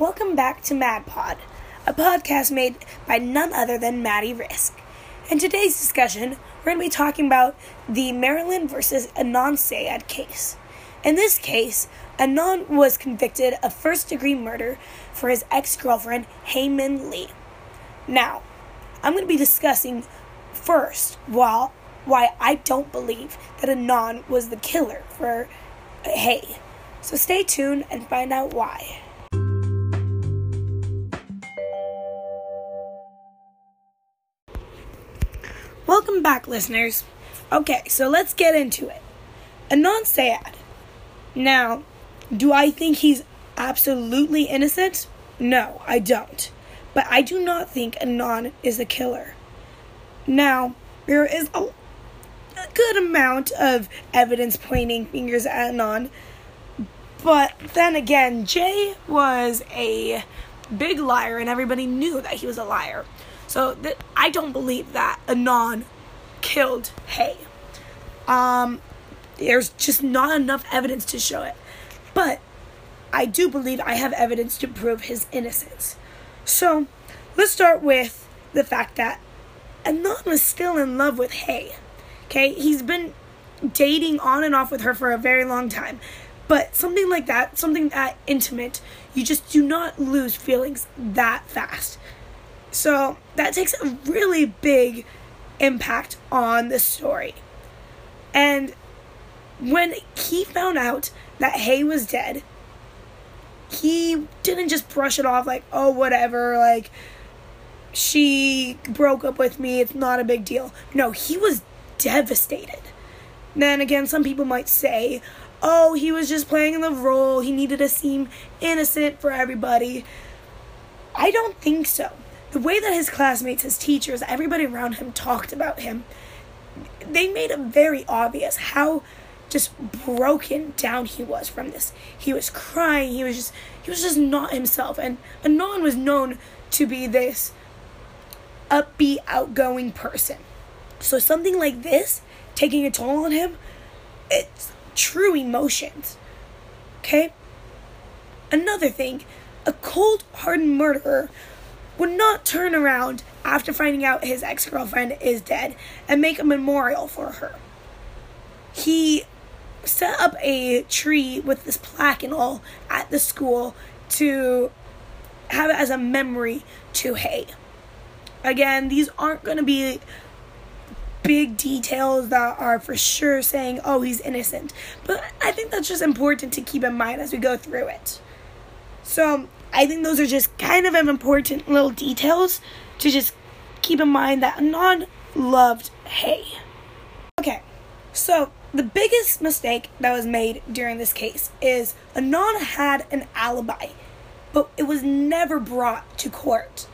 Welcome back to MadPod, a podcast made by none other than Maddie Risk. In today's discussion, we're going to be talking about the Maryland versus Adnan Syed case. In this case, Adnan was convicted of first degree murder for his ex girlfriend, Hae Min Lee. Now, I'm going to be discussing first while, why I don't believe that Adnan was the killer for Hae. So stay tuned and find out why. Welcome back, listeners. Okay, so let's get into it. Adnan Syed. Now, do I think he's absolutely innocent? No, I don't. But I do not think Adnan is a killer. Now, there is a, a good amount of evidence pointing fingers at Adnan. But then again, Jay was a big liar, and everybody knew that he was a liar. So th- I don't believe that Anon killed Hae. Um, there's just not enough evidence to show it. But I do believe I have evidence to prove his innocence. So let's start with the fact that Anon was still in love with Hae. Okay, he's been dating on and off with her for a very long time. But something like that, something that intimate, you just do not lose feelings that fast. So that takes a really big impact on the story. And when he found out that Hae was dead, he didn't just brush it off like, oh, whatever, like, she broke up with me, it's not a big deal. No, he was devastated. Then again, some people might say, oh, he was just playing the role, he needed to seem innocent for everybody. I don't think so. The way that his classmates, his teachers, everybody around him talked about him, they made it very obvious how just broken down he was from this. He was crying. He was just he was just not himself. And Adnan was known to be this upbeat, outgoing person. So something like this taking a toll on him, it's true emotions. Okay? Another thing, a cold-hearted murderer would not turn around after finding out his ex-girlfriend is dead and make a memorial for her. He set up a tree with this plaque and all at the school to have it as a memory to Hae. Again, these aren't going to be big details that are for sure saying, oh, he's innocent. But I think that's just important to keep in mind as we go through it. So I think those are just kind of important little details to just keep in mind that Adnan loved Hae. Okay, so the biggest mistake that was made during this case is Adnan had an alibi, but it was never brought to court.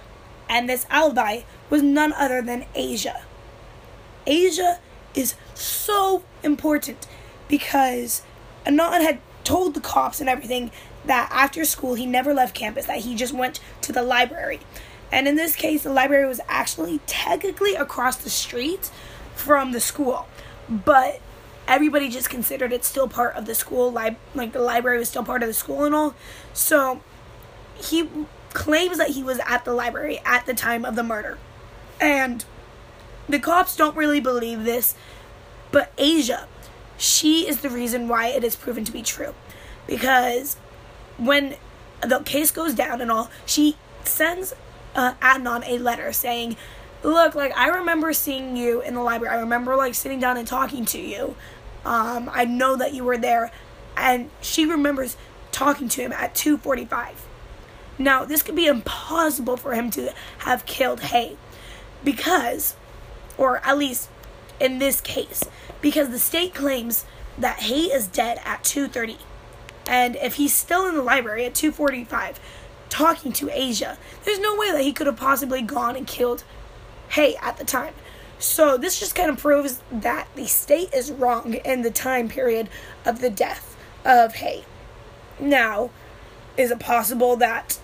And this alibi was none other than Asia. Asia is so important because Adnan had told the cops and everything that after school he never left campus, that he just went to the library. And in this case, the library was actually technically across the street from the school. But everybody just considered it still part of the school li- like the library was still part of the school and all so he claims that he was at the library at the time of the murder and the cops don't really believe this but asia she is the reason why it is proven to be true because when the case goes down and all she sends uh, adnan a letter saying look like i remember seeing you in the library i remember like sitting down and talking to you um, I know that you were there. And she remembers talking to him at 2:45. Now, this could be impossible for him to have killed Hae. because or at least in this case because the state claims that Hae is dead at 2:30. And if he's still in the library at 2:45 talking to Asia, there's no way that he could have possibly gone and killed Hae at the time. So this just kind of proves that the state is wrong in the time period of the death of Hae. Now, is it possible that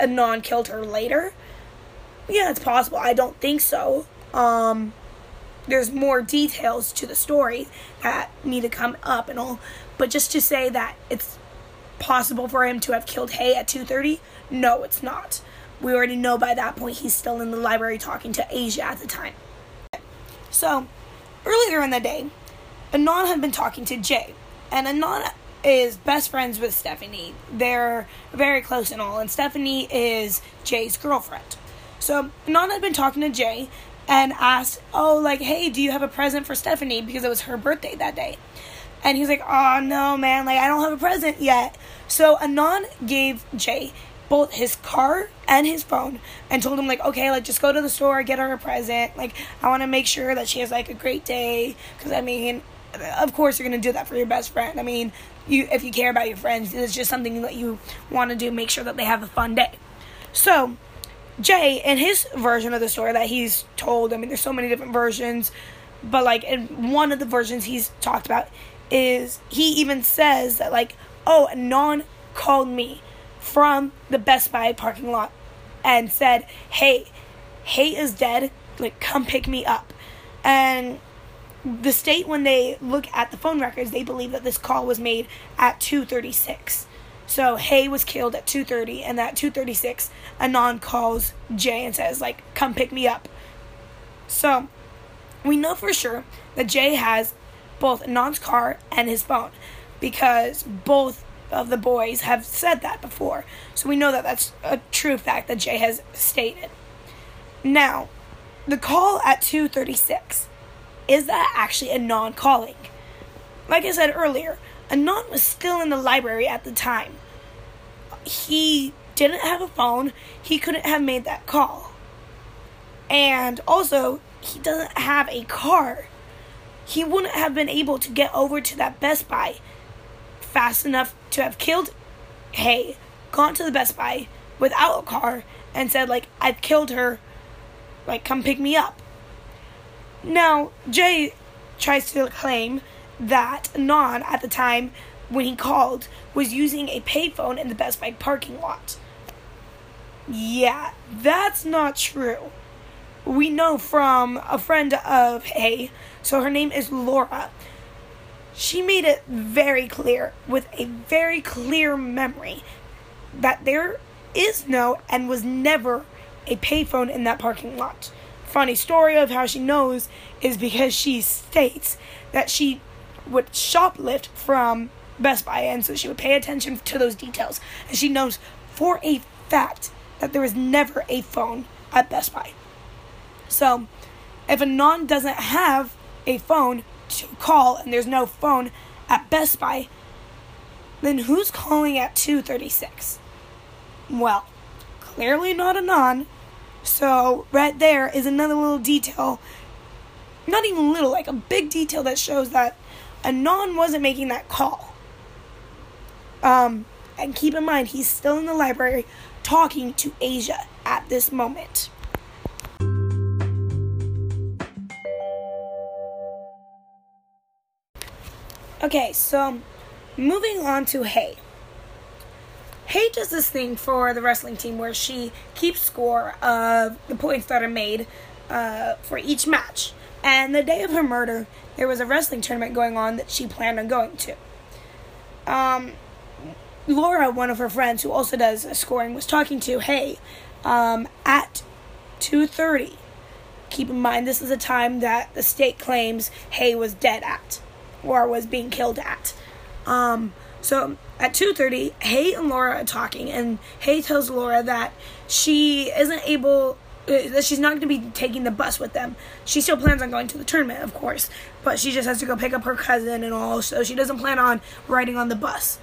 Adnan killed her later? Yeah, it's possible. I don't think so. Um, there's more details to the story that need to come up and all. But just to say that it's possible for him to have killed Hae at 2:30? No, it's not. We already know by that point he's still in the library talking to Asia at the time. So, earlier in the day, Anon had been talking to Jay, and Anon is best friends with Stephanie. They're very close and all, and Stephanie is Jay's girlfriend. So Anon had been talking to Jay and asked, "Oh, like, hey, do you have a present for Stephanie because it was her birthday that day?" And he's like, "Oh no, man, like I don't have a present yet." So Anon gave Jay both his car and his phone and told him like okay like just go to the store get her a present. Like i want to make sure that she has like a great day because i mean of course you're to do that for your best friend. I mean you if you care about your friends it's just something that you want to do make sure that they have a fun day. So jay in his version of the story that he's told i mean there's so many different versions but like in one of the versions he's talked about is he even says that like oh non called me from the Best Buy parking lot and said, "Hey, Hae is dead. Like, come pick me up." And the state, when they look at the phone records, they believe that this call was made at 2:36. So Hae was killed at 2:30, and at 2:36, Anon calls Jay and says, "Like, come pick me up." So we know for sure that Jay has both Anon's car and his phone because both of the boys have said that before. So we know that that's a true fact that Jay has stated. Now, the call at 2:36 is that actually Anon calling? Like I said earlier, Anon was still in the library at the time. He didn't have a phone. He couldn't have made that call. And also, he doesn't have a car. He wouldn't have been able to get over to that Best Buy fast enough to have killed Hae, gone to the Best Buy without a car, and said, like, I've killed her, like, come pick me up. Now, Jay tries to claim that Non, at the time when he called, was using a payphone in the Best Buy parking lot. Yeah, that's not true. We know from a friend of Hae, so her name is Laura, she made it very clear with a very clear memory that there is no and was never a payphone in that parking lot. Funny story of how she knows is because she states that she would shoplift from Best Buy and so she would pay attention to those details and she knows for a fact that there was never a phone at Best Buy. So, if Anon doesn't have a phone, to call and there's no phone at Best Buy, then who's calling at 236? Well, clearly not Anon. So, right there is another little detail. Not even little, like a big detail that shows that Anon wasn't making that call. Um, and keep in mind, he's still in the library talking to Asia at this moment. Okay, so moving on to Hae. Hae does this thing for the wrestling team where she keeps score of the points that are made uh, for each match. And the day of her murder, there was a wrestling tournament going on that she planned on going to. Um, Laura, one of her friends who also does scoring, was talking to Hae um, at 2:30. Keep in mind, this is a time that the state claims Hae was dead at or was being killed at. Um, so at 2:30, Hae and Laura are talking, and Hae tells Laura that she isn't able. Uh, that she's not going to be taking the bus with them. She still plans on going to the tournament, of course, but she just has to go pick up her cousin and all, so she doesn't plan on riding on the bus.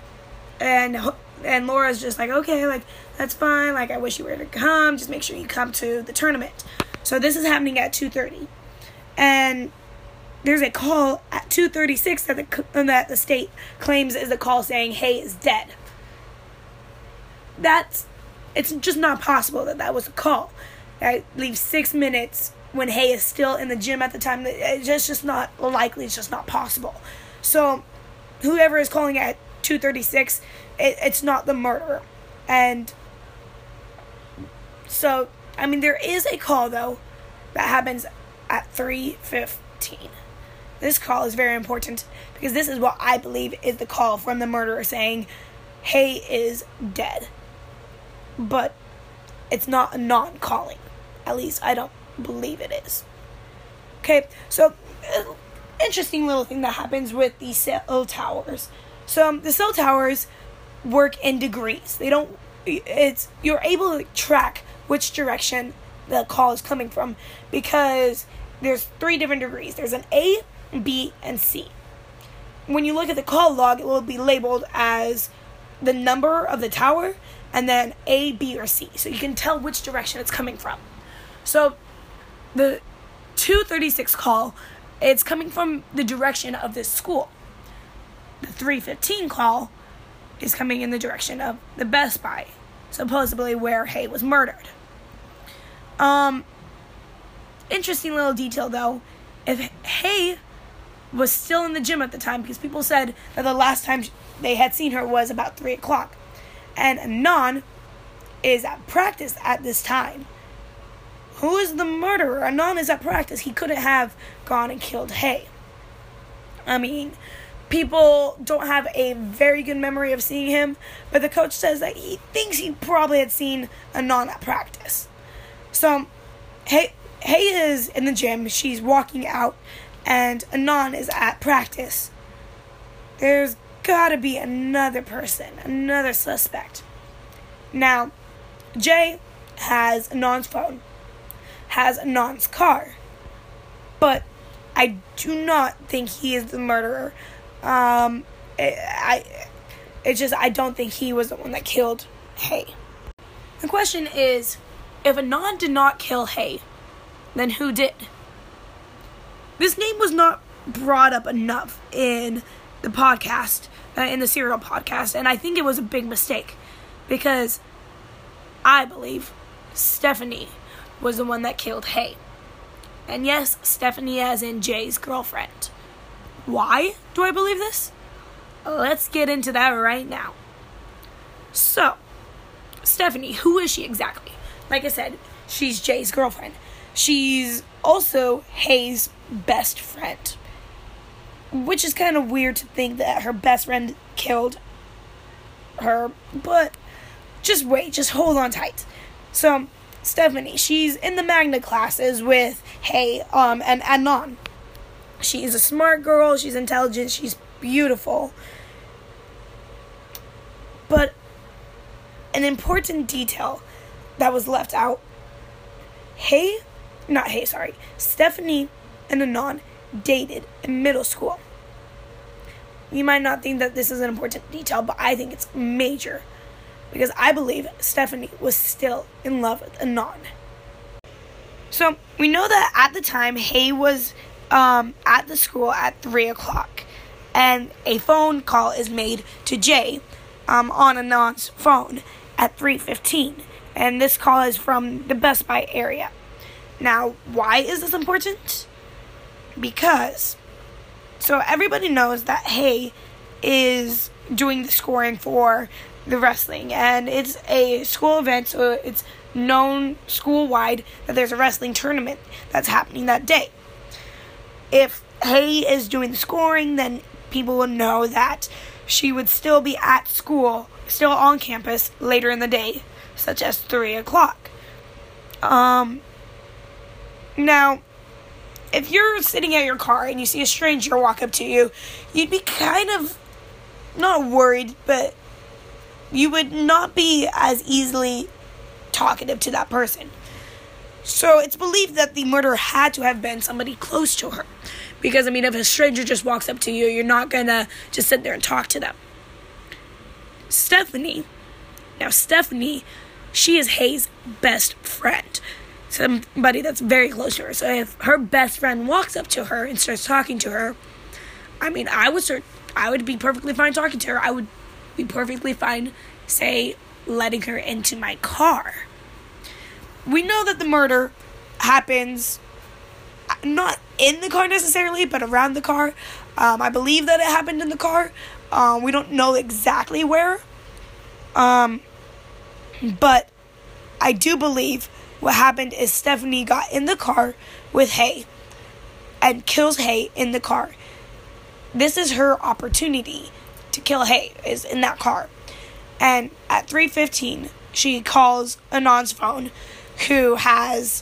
And and Laura's just like, okay, like that's fine. Like I wish you were to come. Just make sure you come to the tournament. So this is happening at 2:30, and there's a call at 2:36 that the that the state claims is a call saying Hae is dead. That's it's just not possible that that was a call. That leaves six minutes when Hae is still in the gym at the time. It's just just not likely. It's just not possible. So whoever is calling at 2:36, it, it's not the murderer, and so I mean there is a call though that happens at 3:15. This call is very important because this is what I believe is the call from the murderer saying, Hae is dead. But it's not a non calling. At least I don't believe it is. Okay, so uh, interesting little thing that happens with the cell towers. So um, the cell towers work in degrees. They don't. It's you're able to track which direction the call is coming from because there's three different degrees. There's an A, B, and C. When you look at the call log, it will be labeled as the number of the tower and then A, B, or C. So you can tell which direction it's coming from. So the 236 call, it's coming from the direction of this school. The 315 call is coming in the direction of the Best Buy, supposedly where Hae was murdered. Um, interesting little detail though, if Hae was still in the gym at the time, because people said that the last time they had seen her was about 3 o'clock, and Anon is at practice at this time. Who is the murderer? Anon is at practice. He couldn't have gone and killed Hae. I mean, people don't have a very good memory of seeing him, but the coach says that he thinks he probably had seen Anon at practice. So, Hae, Hae is in the gym. She's walking out, and Anon is at practice. There's gotta be another person, another suspect. Now, Jay has Anon's phone, has Anon's car, but I do not think he is the murderer. Um, I, it's just I don't think he was the one that killed Hae. The question is, if Anon did not kill Hae, then who did? This name was not brought up enough in the podcast, uh, in the serial podcast, and I think it was a big mistake because I believe Stephanie was the one that killed Hae. And yes, Stephanie, as in Jay's girlfriend. Why do I believe this? Let's get into that right now. So, Stephanie, who is she exactly? Like I said, she's Jay's girlfriend. She's also Hae's best friend. Which is kind of weird to think that her best friend killed her, but just wait, just hold on tight. So, Stephanie, she's in the magnet classes with Hae um and Anon. She's a smart girl, she's intelligent, she's beautiful. But an important detail that was left out Hae, not Hae, sorry, Stephanie and Anon dated in middle school. You might not think that this is an important detail, but I think it's major because I believe Stephanie was still in love with Anon. So we know that at the time Hae was um, at the school at three o'clock, and a phone call is made to Jay um, on Anon's phone at three fifteen, and this call is from the Best Buy area. Now, why is this important? Because so everybody knows that Hae is doing the scoring for the wrestling, and it's a school event, so it's known school wide that there's a wrestling tournament that's happening that day. If Hae is doing the scoring, then people will know that she would still be at school, still on campus later in the day, such as 3 o'clock. Um, now, if you're sitting at your car and you see a stranger walk up to you, you'd be kind of not worried, but you would not be as easily talkative to that person. So it's believed that the murderer had to have been somebody close to her. Because, I mean, if a stranger just walks up to you, you're not gonna just sit there and talk to them. Stephanie, now, Stephanie, she is Hae's best friend. Somebody that's very close to her. So if her best friend walks up to her and starts talking to her, I mean, I would start, I would be perfectly fine talking to her. I would be perfectly fine, say, letting her into my car. We know that the murder happens not in the car necessarily, but around the car. Um, I believe that it happened in the car. Um, we don't know exactly where. Um, but I do believe what happened is Stephanie got in the car with Hae and kills Hae in the car. This is her opportunity to kill Hae is in that car. And at 3:15, she calls Anon's phone, who has,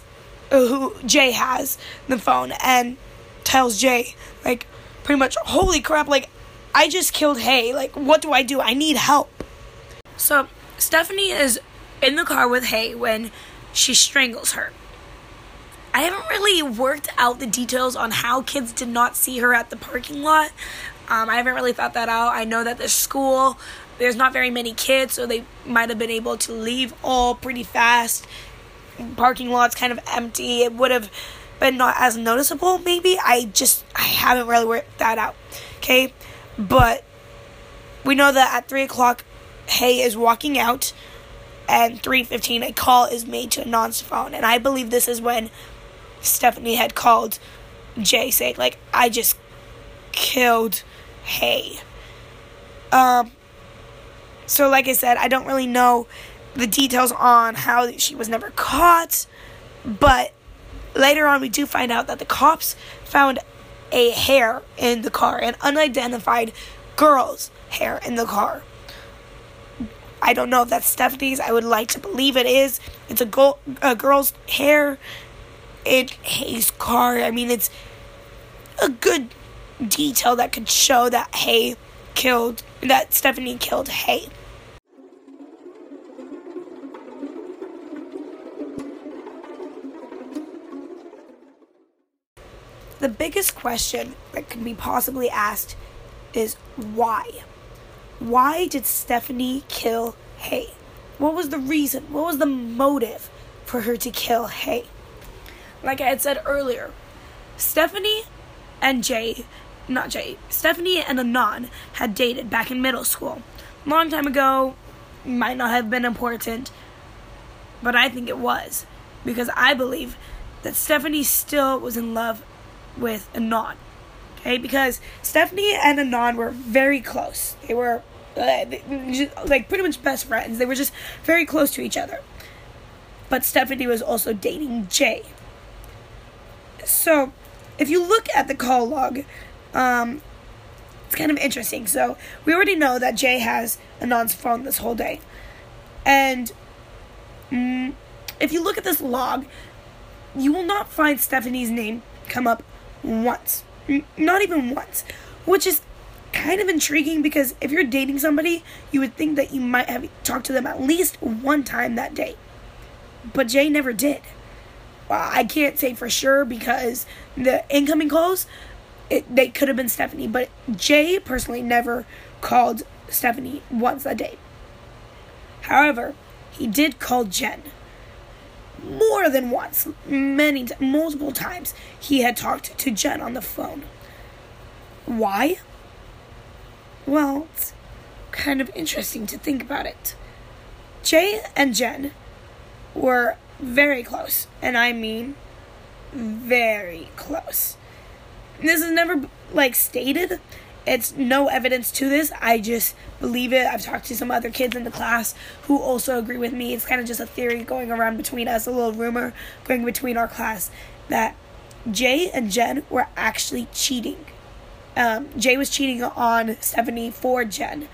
who Jay has the phone, and tells Jay like, pretty much, holy crap, like, I just killed Hae. Like, what do I do? I need help. So Stephanie is in the car with Hae when she strangles her. I haven't really worked out the details on how kids did not see her at the parking lot. Um, I haven't really thought that out. I know that the school, there's not very many kids, so they might have been able to leave all pretty fast. Parking lot's kind of empty. It would have been not as noticeable, maybe. I just, I haven't really worked that out. Okay? But we know that at 3 o'clock, Hae is walking out, and 3.15, a call is made to Anon's phone. And I believe this is when Stephanie had called Jay saying, like, I just killed Hae. Um, so, like I said, I don't really know the details on how she was never caught, but later on, we do find out that the cops found a hair in the car, an unidentified girl's hair in the car. I don't know if that's Stephanie's. I would like to believe it is. It's a, go- a girl's hair in Hae's car. I mean, it's a good detail that could show that Hae killed, that Stephanie killed Hae. The biggest question that could be possibly asked is why? Why did Stephanie kill Hae? What was the reason? What was the motive for her to kill Hae? Like I had said earlier, Stephanie and Jay, not Jay, Stephanie and Anon had dated back in middle school. Long time ago, might not have been important, but I think it was because I believe that Stephanie still was in love with Anon. Okay, because Stephanie and Anon were very close. They were uh, like pretty much best friends. They were just very close to each other. But Stephanie was also dating Jay. So, if you look at the call log, um, it's kind of interesting. So, we already know that Jay has Anon's phone this whole day. And mm, if you look at this log, you will not find Stephanie's name come up once. Not even once. Which is kind of intriguing because if you're dating somebody, you would think that you might have talked to them at least one time that day. But Jay never did. I can't say for sure because the incoming calls, it, they could have been Stephanie, but Jay personally never called Stephanie once a day. However, he did call Jen more than once, many, multiple times. He had talked to Jen on the phone. Why? Well, it's kind of interesting to think about it. Jay and Jen were very close, and I mean very close. This is never like stated. It's no evidence to this. I just believe it. I've talked to some other kids in the class who also agree with me. It's kind of just a theory going around between us, a little rumor going between our class that Jay and Jen were actually cheating. Um, Jay was cheating on Stephanie for Jen.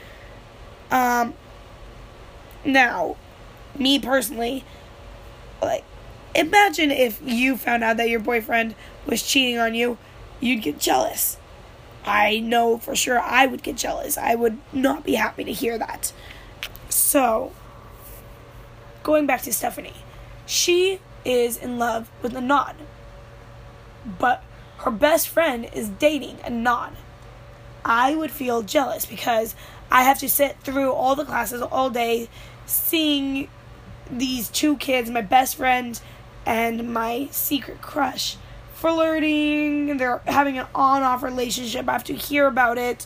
Um, now, me personally, like, imagine if you found out that your boyfriend was cheating on you, you'd get jealous. I know for sure I would get jealous. I would not be happy to hear that. So, going back to Stephanie, she is in love with a nod, but her best friend is dating a nod. I would feel jealous because I have to sit through all the classes all day seeing these two kids, my best friend and my secret crush, flirting. They're having an on off relationship. I have to hear about it.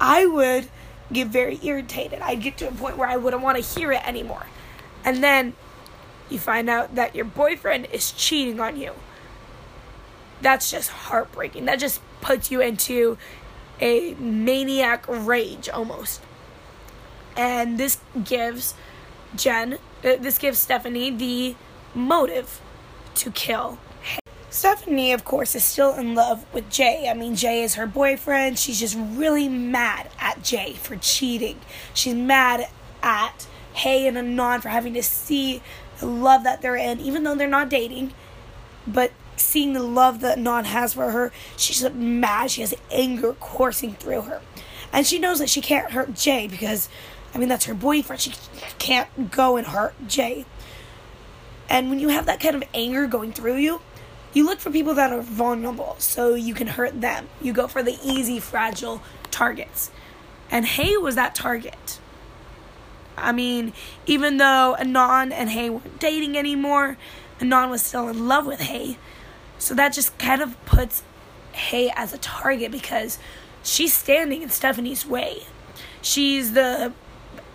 I would get very irritated. I'd get to a point where I wouldn't want to hear it anymore. And then you find out that your boyfriend is cheating on you. That's just heartbreaking. That just puts you into a maniac rage almost. And this gives Jen, uh, this gives Stephanie the motive to kill. Stephanie, of course, is still in love with Jay. I mean, Jay is her boyfriend. She's just really mad at Jay for cheating. She's mad at Hae and Anon for having to see the love that they're in, even though they're not dating. But seeing the love that Anon has for her, she's mad. She has anger coursing through her. And she knows that she can't hurt Jay because, I mean, that's her boyfriend. She can't go and hurt Jay. And when you have that kind of anger going through you, you look for people that are vulnerable so you can hurt them. You go for the easy, fragile targets. And Hae was that target. I mean, even though Anon and Hae weren't dating anymore, Anon was still in love with Hae. So that just kind of puts Hae as a target because she's standing in Stephanie's way. She's the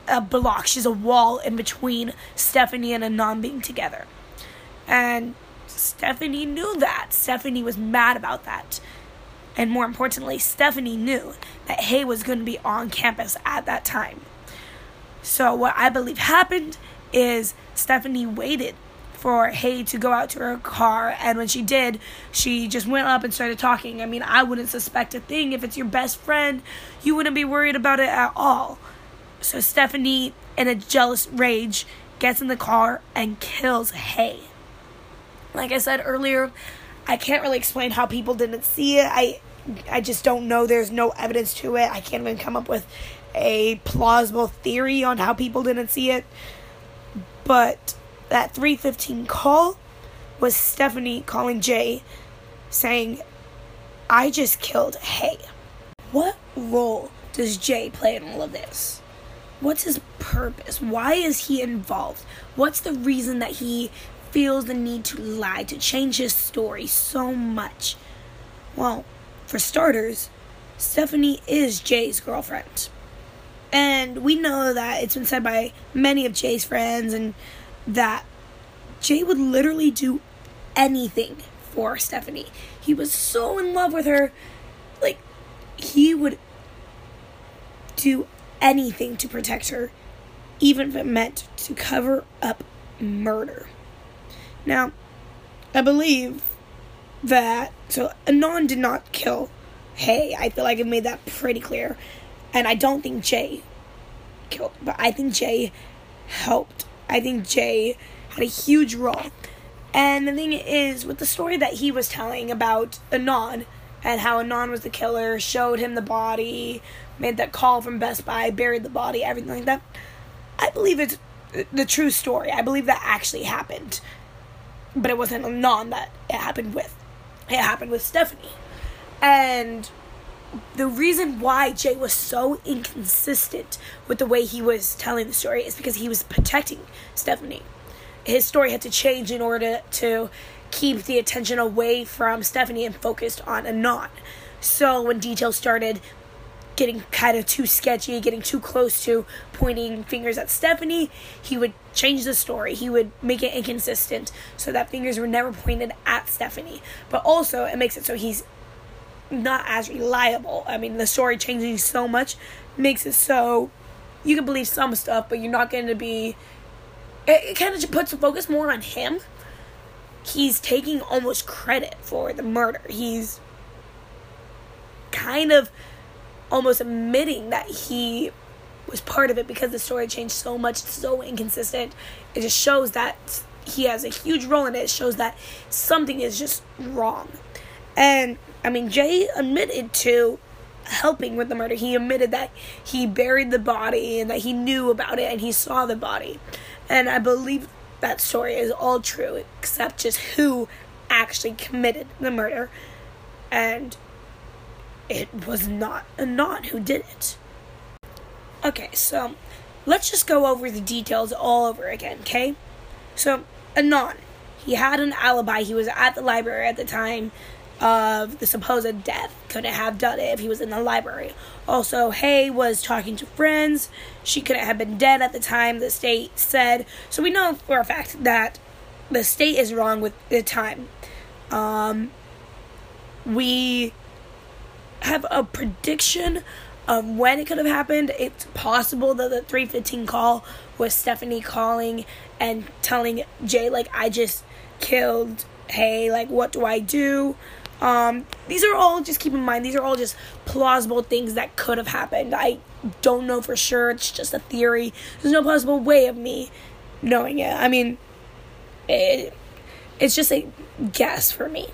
a block, she's a wall in between Stephanie and Anon being together. And Stephanie knew that. Stephanie was mad about that. And more importantly, Stephanie knew that Hae was going to be on campus at that time. So, what I believe happened is Stephanie waited for Hae to go out to her car, and when she did, she just went up and started talking. I mean, I wouldn't suspect a thing. If it's your best friend, you wouldn't be worried about it at all. So, Stephanie, in a jealous rage, gets in the car and kills Hae. Like I said earlier, I can't really explain how people didn't see it. I I just don't know. There's no evidence to it. I can't even come up with a plausible theory on how people didn't see it. But that 315 call was Stephanie calling Jay saying, I just killed Hae. What role does Jay play in all of this? What's his purpose? Why is he involved? What's the reason that he feels the need to lie, to change his story so much? Well, for starters, Stephanie is Jay's girlfriend. And we know that it's been said by many of Jay's friends and that Jay would literally do anything for Stephanie. He was so in love with her. Like, he would do anything to protect her, even if it meant to cover up murder. Now, I believe that so Anon did not kill Hae. I feel like I've made that pretty clear. And I don't think Jay killed, but I think Jay helped. I think Jay had a huge role. And the thing is, with the story that he was telling about Anon and how Anon was the killer, showed him the body, made that call from Best Buy, buried the body, everything like that, I believe it's the true story. I believe that actually happened but it wasn't Anon that it happened with. It happened with Stephanie. And the reason why Jay was so inconsistent with the way he was telling the story is because he was protecting Stephanie. His story had to change in order to keep the attention away from Stephanie and focused on Anon. So when details started getting kind of too sketchy, getting too close to pointing fingers at Stephanie, he would change the story. He would make it inconsistent so that fingers were never pointed at Stephanie. But also, it makes it so he's not as reliable. I mean, the story changing so much makes it so you can believe some stuff, but you're not going to be. It, it kind of just puts the focus more on him. He's taking almost credit for the murder. He's kind of almost admitting that he was part of it because the story changed so much, so inconsistent. It just shows that he has a huge role in it. It shows that something is just wrong. And I mean, Jay admitted to helping with the murder. He admitted that he buried the body and that he knew about it and he saw the body. And I believe that story is all true, except just who actually committed the murder. And it was not Anon who did it. Okay, so let's just go over the details all over again, okay? So, Anon, he had an alibi. He was at the library at the time of the supposed death. Couldn't have done it if he was in the library. Also, Hae was talking to friends. She couldn't have been dead at the time, the state said. So we know for a fact that the state is wrong with the time. Um, we have a prediction of when it could have happened. It's possible that the 315 call was Stephanie calling and telling Jay, like, I just killed Hae, like, what do I do? Um, these are all just keep in mind these are all just plausible things that could have happened. I don't know for sure. It's just a theory. There's no possible way of me knowing it. I mean, it, it's just a guess for me.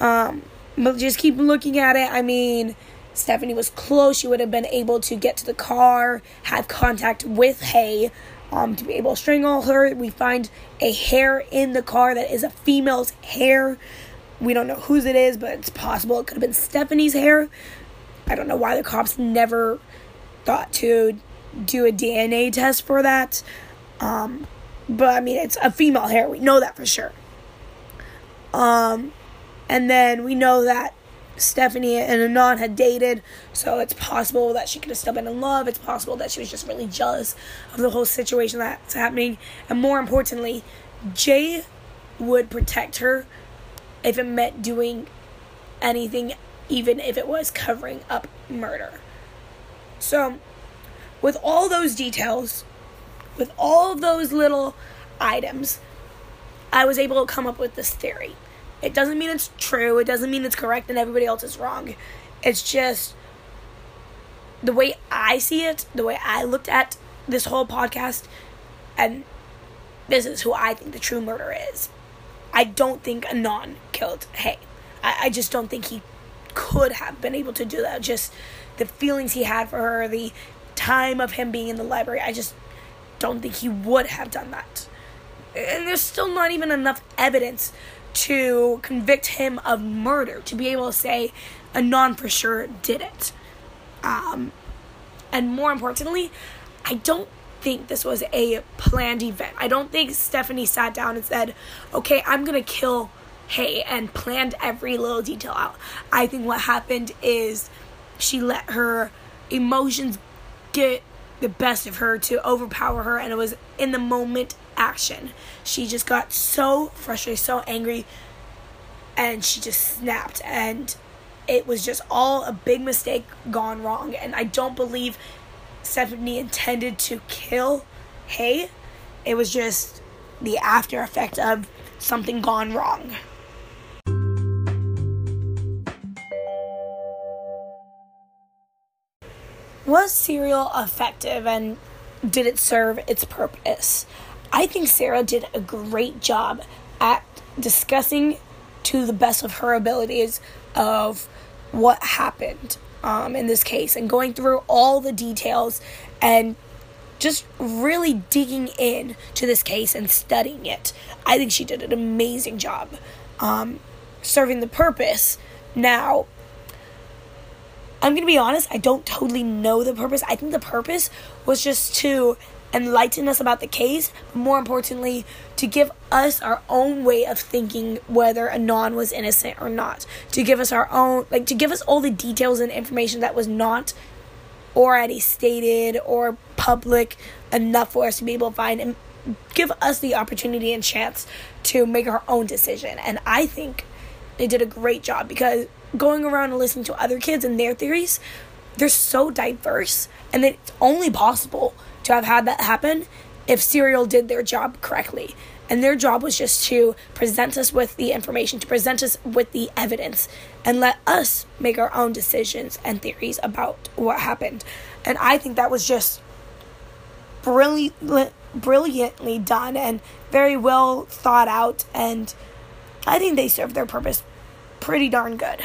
Um, but just keep looking at it. I mean, Stephanie was close. She would have been able to get to the car, have contact with Hae um, to be able to strangle her. We find a hair in the car that is a female's hair. We don't know whose it is, but it's possible it could have been Stephanie's hair. I don't know why the cops never thought to do a DNA test for that. Um, but I mean, it's a female hair. We know that for sure. Um, and then we know that Stephanie and Anon had dated, so it's possible that she could have still been in love. It's possible that she was just really jealous of the whole situation that's happening. And more importantly, Jay would protect her if it meant doing anything, even if it was covering up murder. So, with all those details, with all those little items, I was able to come up with this theory. It doesn't mean it's true, it doesn't mean it's correct and everybody else is wrong. It's just the way I see it, the way I looked at this whole podcast, and this is who I think the true murderer is. I don't think Anon killed Hae. I, I just don't think he could have been able to do that. Just the feelings he had for her, the time of him being in the library. I just don't think he would have done that. And there's still not even enough evidence to convict him of murder to be able to say Anon for sure did it. Um, and more importantly, I don't think this was a planned event. I don't think Stephanie sat down and said, okay, I'm going to kill Hae and planned every little detail out. I think what happened is she let her emotions get the best of her to overpower her, and it was in the moment action. She just got so frustrated, so angry, and she just snapped. And it was just all a big mistake gone wrong. And I don't believe Stephanie intended to kill Hae. It was just the after effect of something gone wrong. Was Serial effective and did it serve its purpose? I think Sarah did a great job at discussing to the best of her abilities of what happened um, in this case and going through all the details and just really digging in to this case and studying it. I think she did an amazing job um, serving the purpose. Now, I'm going to be honest, I don't totally know the purpose. I think the purpose was just to enlighten us about the case, but more importantly, to give us our own way of thinking whether Anon was innocent or not. To give us our own, like, to give us all the details and information that was not already stated or public enough for us to be able to find and give us the opportunity and chance to make our own decision. And I think they did a great job because going around and listening to other kids and their theories, they're so diverse and it's only possible to have had that happen if Serial did their job correctly. And their job was just to present us with the information, to present us with the evidence, and let us make our own decisions and theories about what happened. And I think that was just brilliant, brilliantly done and very well thought out. And I think they served their purpose pretty darn good.